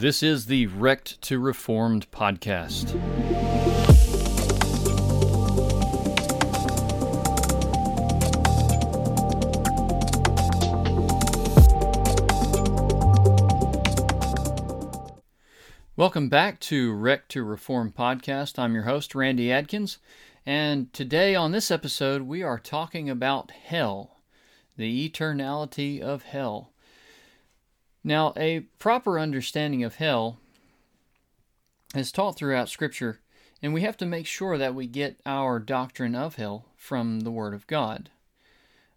This is the Wrecked to Reformed podcast. Welcome back to Wrecked to Reform podcast. I'm your host, Randy Adkins, and today on this episode, we are talking about hell, the eternality of hell. Now, a proper understanding of hell is taught throughout Scripture, and we have to make sure that we get our doctrine of hell from the Word of God.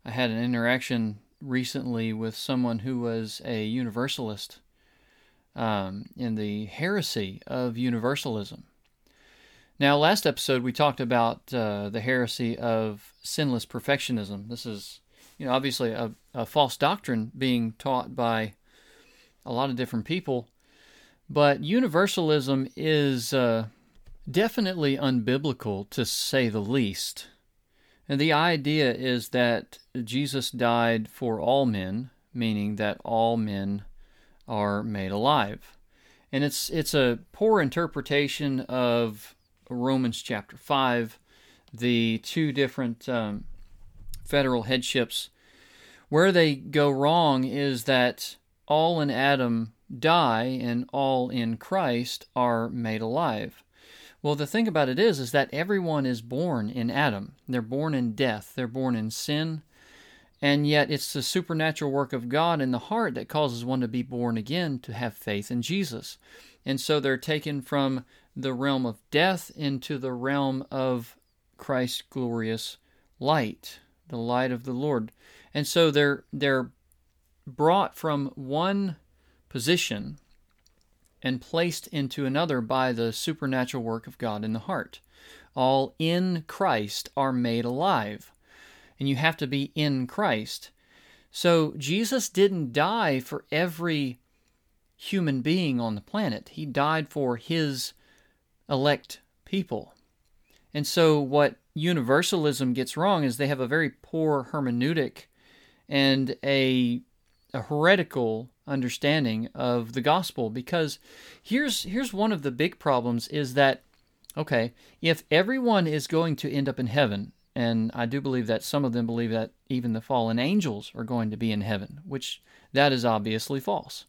I had an interaction recently with someone who was a Universalist um, in the heresy of Universalism. Now, last episode we talked about uh, the heresy of sinless perfectionism. This is, you know, obviously a, a false doctrine being taught by a lot of different people. But universalism is uh, definitely unbiblical, to say the least. And the idea is that Jesus died for all men, meaning that all men are made alive. And it's it's a poor interpretation of Romans chapter 5, the two different um, federal headships. Where they go wrong is that all in Adam die and all in Christ are made alive. Well, the thing about it is is that everyone is born in Adam. They're born in death. They're born in sin. And yet it's the supernatural work of God in the heart that causes one to be born again to have faith in Jesus. And so they're taken from the realm of death into the realm of Christ's glorious light, the light of the Lord. And so they're they're brought from one position and placed into another by the supernatural work of God in the heart. All in Christ are made alive. And you have to be in Christ. So Jesus didn't die for every human being on the planet, He died for His elect people. And so what universalism gets wrong is they have a very poor hermeneutic and a a heretical understanding of the gospel because here's here's one of the big problems is that okay if everyone is going to end up in heaven and I do believe that some of them believe that even the fallen angels are going to be in heaven which that is obviously false.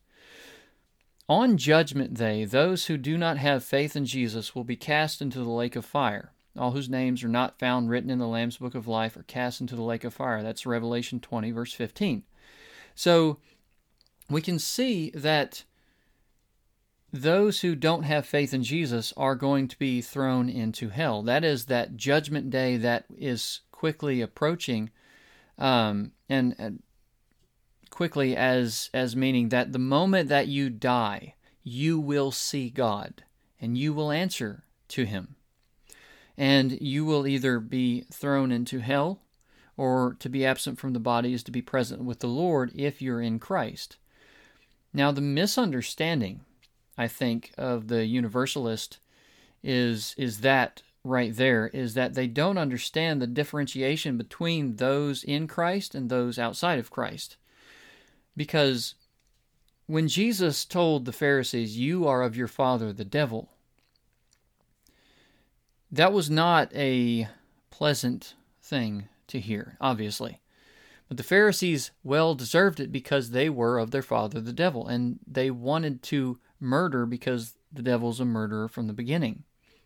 On judgment day those who do not have faith in Jesus will be cast into the lake of fire. All whose names are not found written in the lamb's book of life are cast into the lake of fire. That's revelation 20 verse 15 so we can see that those who don't have faith in Jesus are going to be thrown into hell. That is that judgment day that is quickly approaching, um, and, and quickly as as meaning that the moment that you die, you will see God and you will answer to Him, and you will either be thrown into hell or to be absent from the body is to be present with the Lord if you're in Christ. Now, the misunderstanding, I think, of the universalist is is that right there is that they don't understand the differentiation between those in Christ and those outside of Christ. Because when Jesus told the Pharisees, You are of your father, the devil, that was not a pleasant thing to hear, obviously. But the Pharisees well deserved it because they were of their father the devil, and they wanted to murder because the devil's a murderer from the beginning.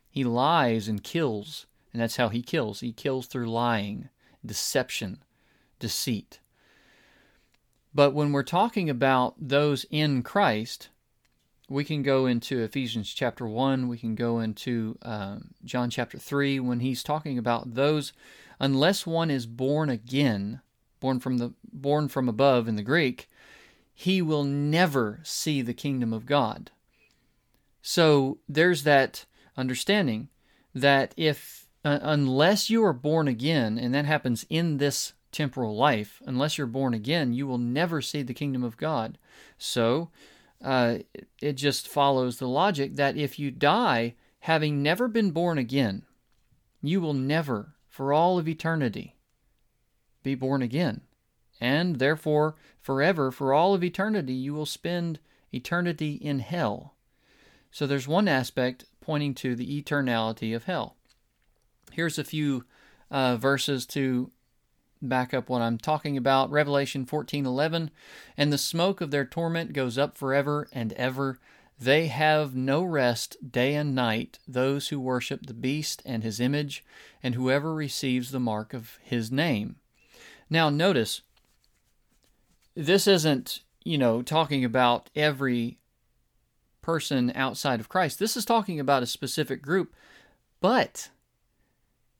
He lies and kills, and that's how he kills. He kills through lying, deception, deceit. But when we're talking about those in Christ, we can go into Ephesians chapter 1, we can go into um, John chapter 3, when he's talking about those unless one is born again, born from the born from above in the Greek, he will never see the kingdom of God. So there's that understanding that if uh, unless you are born again, and that happens in this temporal life, unless you're born again, you will never see the kingdom of God. So uh, it just follows the logic that if you die having never been born again, you will never for all of eternity be born again. And therefore, forever, for all of eternity, you will spend eternity in hell. So there's one aspect pointing to the eternality of hell. Here's a few uh, verses to back up what I'm talking about. Revelation 14:11, and the smoke of their torment goes up forever and ever. They have no rest day and night, those who worship the beast and his image, and whoever receives the mark of his name. Now notice this isn't, you know, talking about every person outside of Christ. This is talking about a specific group, but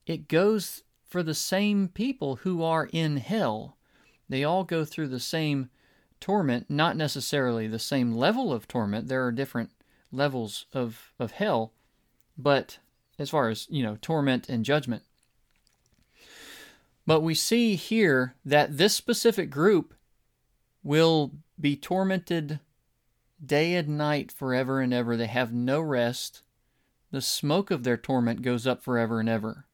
it goes for the same people who are in hell. They all go through the same torment, not necessarily the same level of torment. There are different levels of, of hell, but as far as, you know, torment and judgment. But we see here that this specific group will be tormented day and night forever and ever. They have no rest. The smoke of their torment goes up forever and ever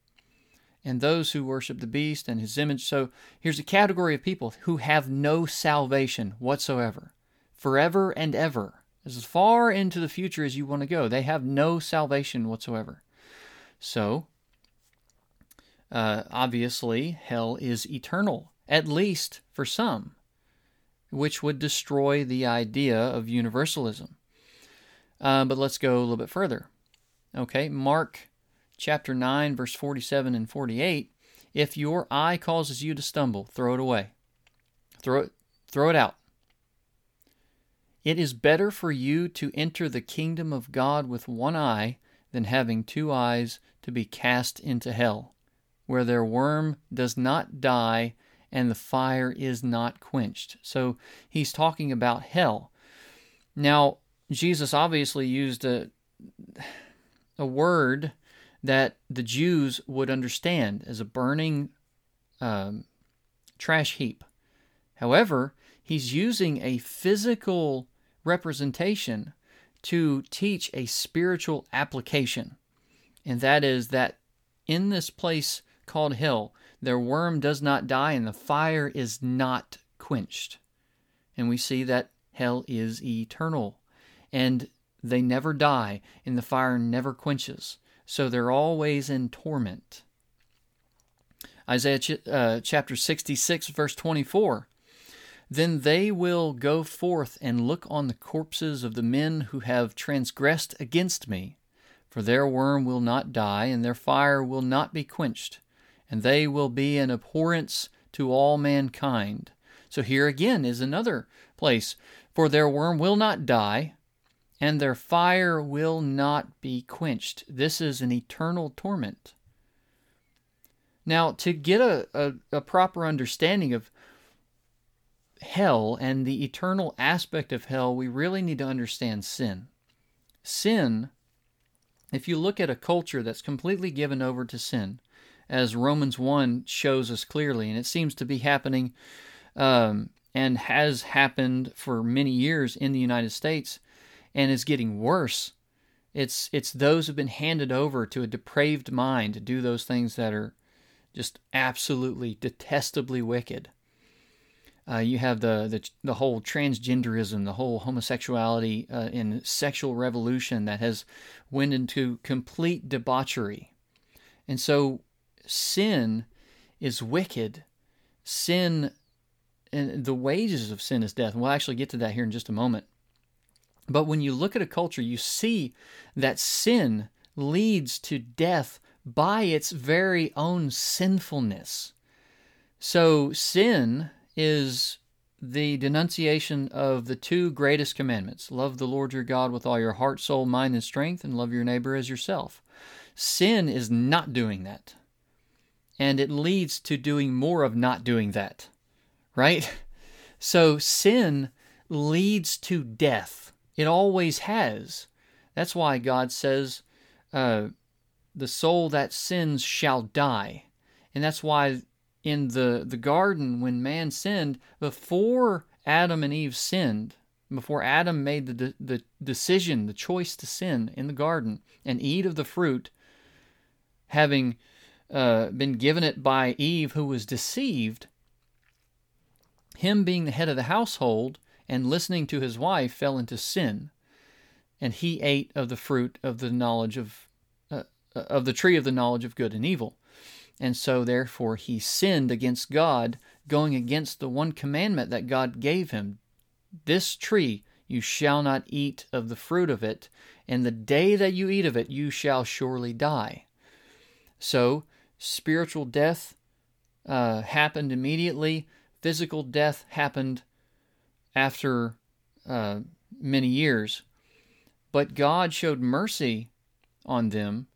and those who worship the beast and his image. So here's a category of people who have no salvation whatsoever, forever and ever. As far into the future as you want to go, they have no salvation whatsoever. So, uh, obviously, hell is eternal, at least for some, which would destroy the idea of universalism. Uh, but let's go a little bit further. Okay, Mark chapter 9, verse 47 and 48 If your eye causes you to stumble, throw it away. Throw it, throw it out. It is better for you to enter the kingdom of God with one eye than having two eyes to be cast into hell, where their worm does not die and the fire is not quenched. So he's talking about hell. Now, Jesus obviously used a, a word that the Jews would understand as a burning um, trash heap. However, he's using a physical representation to teach a spiritual application, and that is that in this place called hell, their worm does not die and the fire is not quenched. And we see that hell is eternal, and they never die, and the fire never quenches so they're always in torment. Isaiah ch- uh, chapter 66, verse 24. Then they will go forth and look on the corpses of the men who have transgressed against me, for their worm will not die, and their fire will not be quenched, and they will be an abhorrence to all mankind. So here again is another place. For their worm will not die, and their fire will not be quenched. This is an eternal torment. Now, to get a, a, a, proper understanding of hell and the eternal aspect of hell, we really need to understand sin. Sin, if you look at a culture that's completely given over to sin, as Romans 1 shows us clearly, and it seems to be happening um, and has happened for many years in the United States, and is getting worse. It's it's those who've been handed over to a depraved mind to do those things that are just absolutely detestably wicked. Uh, you have the, the the whole transgenderism, the whole homosexuality uh, and sexual revolution that has went into complete debauchery, and so sin is wicked. Sin and the wages of sin is death. We'll actually get to that here in just a moment. But when you look at a culture, you see that sin leads to death by its very own sinfulness. So, sin is the denunciation of the two greatest commandments love the Lord your God with all your heart, soul, mind, and strength, and love your neighbor as yourself. Sin is not doing that. And it leads to doing more of not doing that, right? So, sin leads to death. It always has. That's why God says, uh, the soul that sins shall die. And that's why in the, the garden, when man sinned, before Adam and Eve sinned, before Adam made the, the decision, the choice to sin in the garden and eat of the fruit, having uh, been given it by Eve, who was deceived, him being the head of the household, and listening to his wife fell into sin. and he ate of the fruit of the knowledge of uh, of the tree of the knowledge of good and evil. And so therefore he sinned against God, going against the one commandment that God gave him. This tree you shall not eat of the fruit of it, and the day that you eat of it you shall surely die. So spiritual death uh, happened immediately. Physical death happened after uh, many years. But God showed mercy on them,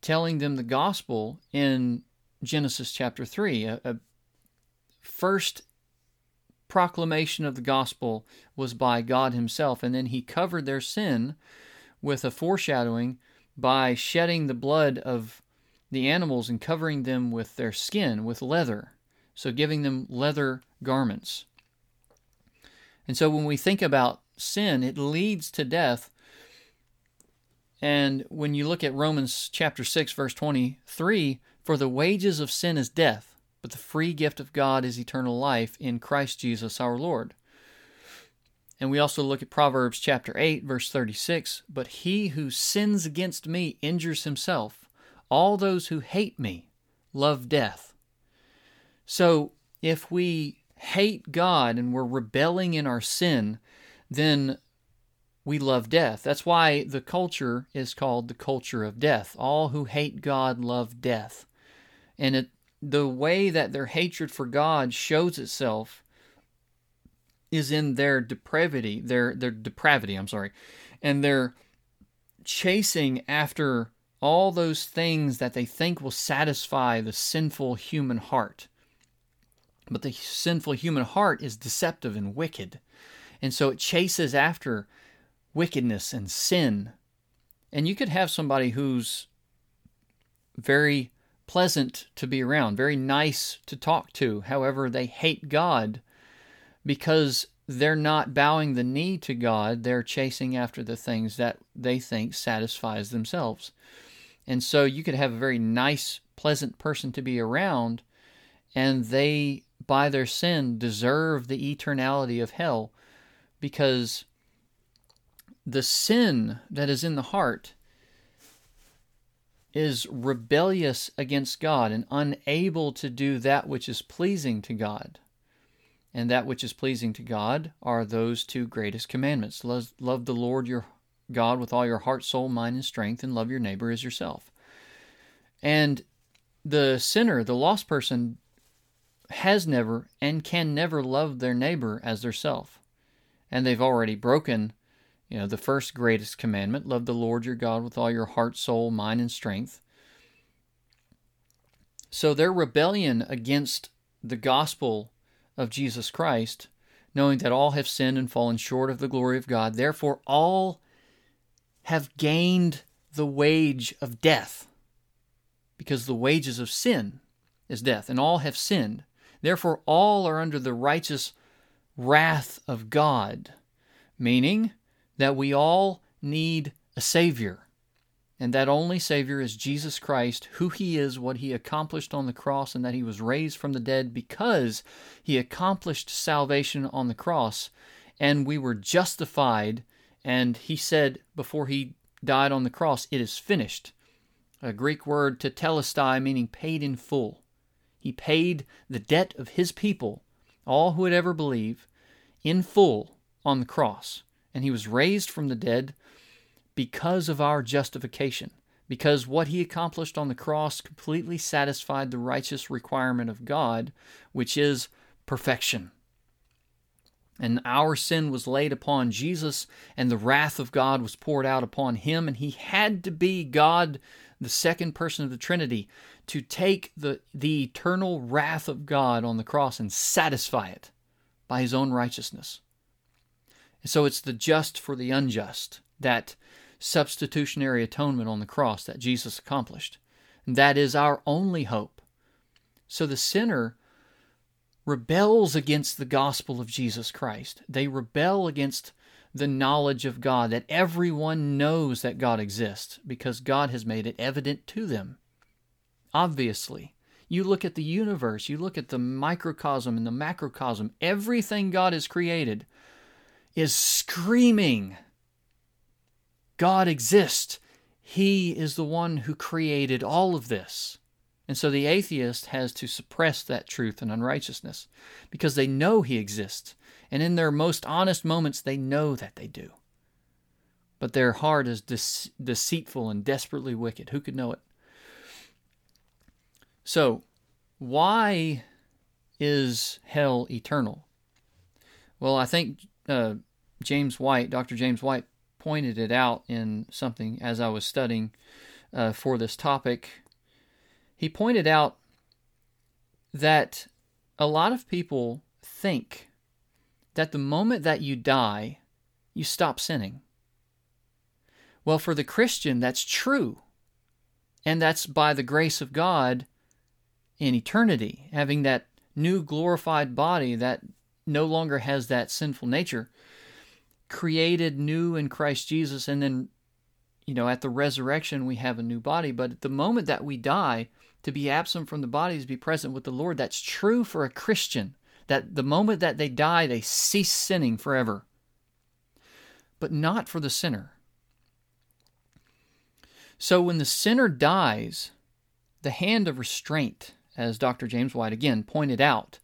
telling them the gospel in Genesis chapter 3. A, a first proclamation of the gospel was by God Himself, and then He covered their sin with a foreshadowing by shedding the blood of the animals and covering them with their skin, with leather, so giving them leather garments. And so when we think about sin, it leads to death. And when you look at Romans chapter 6 verse 23, for the wages of sin is death, but the free gift of God is eternal life in Christ Jesus our Lord. And we also look at Proverbs chapter 8 verse 36, but he who sins against me injures himself. All those who hate me love death. So if we hate God and we're rebelling in our sin, then we love death. That's why the culture is called the culture of death. All who hate God love death. And it, the way that their hatred for God shows itself is in their depravity, their their depravity, I'm sorry, and their chasing after all those things that they think will satisfy the sinful human heart. But the sinful human heart is deceptive and wicked. And so it chases after wickedness and sin. And you could have somebody who's very pleasant to be around, very nice to talk to. However, they hate God because they're not bowing the knee to God, they're chasing after the things that they think satisfies themselves. And so you could have a very nice, pleasant person to be around, and they, by their sin, deserve the eternality of hell because the sin that is in the heart is rebellious against God and unable to do that which is pleasing to God. And that which is pleasing to God are those two greatest commandments love, love the Lord your God with all your heart, soul, mind, and strength, and love your neighbor as yourself. And the sinner, the lost person, has never and can never love their neighbor as their self. And they've already broken, you know, the first greatest commandment love the Lord your God with all your heart, soul, mind, and strength. So their rebellion against the gospel of Jesus Christ, knowing that all have sinned and fallen short of the glory of God, therefore all have gained the wage of death, because the wages of sin is death, and all have sinned. Therefore, all are under the righteous wrath of God, meaning that we all need a Savior. And that only Savior is Jesus Christ, who He is, what He accomplished on the cross, and that He was raised from the dead because He accomplished salvation on the cross. And we were justified and he said before he died on the cross, It is finished. A Greek word tetelestai, meaning paid in full. He paid the debt of his people, all who would ever believe, in full on the cross. And he was raised from the dead because of our justification, because what he accomplished on the cross completely satisfied the righteous requirement of God, which is perfection. And our sin was laid upon Jesus, and the wrath of God was poured out upon him. And he had to be God, the second person of the Trinity, to take the, the eternal wrath of God on the cross and satisfy it by his own righteousness. And so it's the just for the unjust, that substitutionary atonement on the cross that Jesus accomplished. And that is our only hope. So the sinner rebels against the gospel of Jesus Christ. They rebel against the knowledge of God, that everyone knows that God exists because God has made it evident to them. Obviously, you look at the universe, you look at the microcosm and the macrocosm, everything God has created is screaming God exists. He is the one who created all of this. And so the atheist has to suppress that truth and unrighteousness because they know he exists. And in their most honest moments, they know that they do. But their heart is dece- deceitful and desperately wicked. Who could know it? So, why is hell eternal? Well, I think uh, James White, Dr. James White, pointed it out in something as I was studying uh, for this topic. He pointed out that a lot of people think that the moment that you die, you stop sinning. Well, for the Christian, that's true. And that's by the grace of God in eternity, having that new glorified body that no longer has that sinful nature, created new in Christ Jesus, and then, you know, at the resurrection, we have a new body. But at the moment that we die, to be absent from the body is to be present with the Lord. That's true for a Christian, that the moment that they die, they cease sinning forever. But not for the sinner. So when the sinner dies, the hand of restraint, as Dr. James White again pointed out,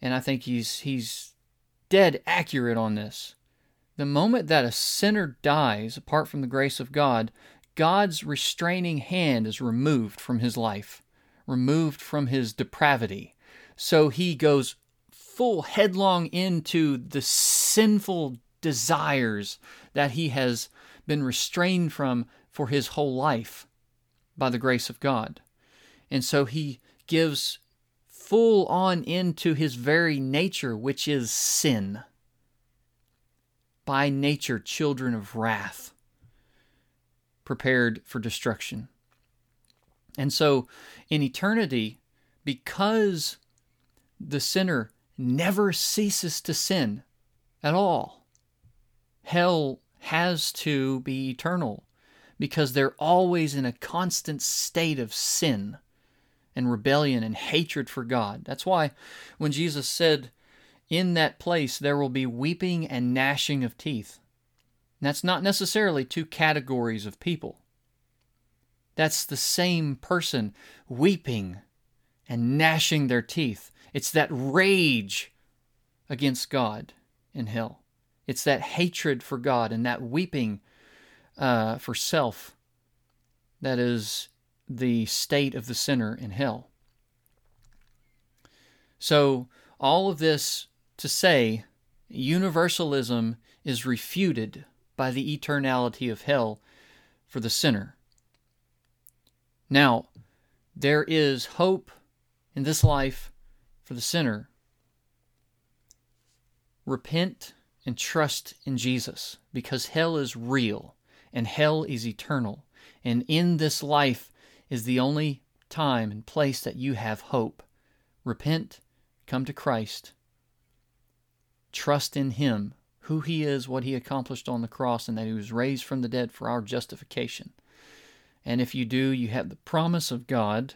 and I think he's he's dead accurate on this. The moment that a sinner dies apart from the grace of God, God's restraining hand is removed from his life, removed from his depravity. So he goes full headlong into the sinful desires that he has been restrained from for his whole life by the grace of God. And so he gives full on into his very nature, which is sin. By nature, children of wrath, prepared for destruction. And so, in eternity, because the sinner never ceases to sin at all, hell has to be eternal because they're always in a constant state of sin and rebellion and hatred for God. That's why when Jesus said, In that place there will be weeping and gnashing of teeth, that's not necessarily two categories of people. That's the same person weeping and gnashing their teeth. It's that rage against God in hell. It's that hatred for God and that weeping uh, for self that is the state of the sinner in hell. So, all of this to say, universalism is refuted by the eternality of hell for the sinner. Now, there is hope in this life for the sinner. Repent and trust in Jesus because hell is real and hell is eternal. And in this life, is the only time and place that you have hope. Repent, come to Christ, trust in Him, who He is, what He accomplished on the cross, and that He was raised from the dead for our justification. And if you do, you have the promise of God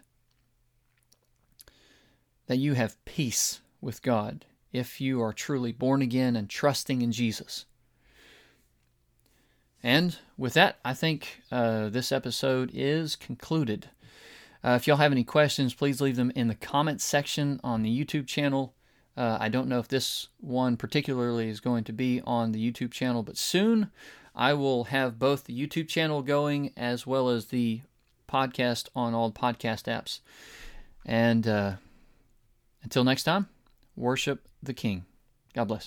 that you have peace with God if you are truly born again and trusting in Jesus. And with that, I think uh, this episode is concluded. Uh, if y'all have any questions, please leave them in the comments section on the YouTube channel. Uh, I don't know if this one particularly is going to be on the YouTube channel, but soon I will have both the YouTube channel going as well as the podcast on all the podcast apps. And uh, until next time, worship the King. God bless.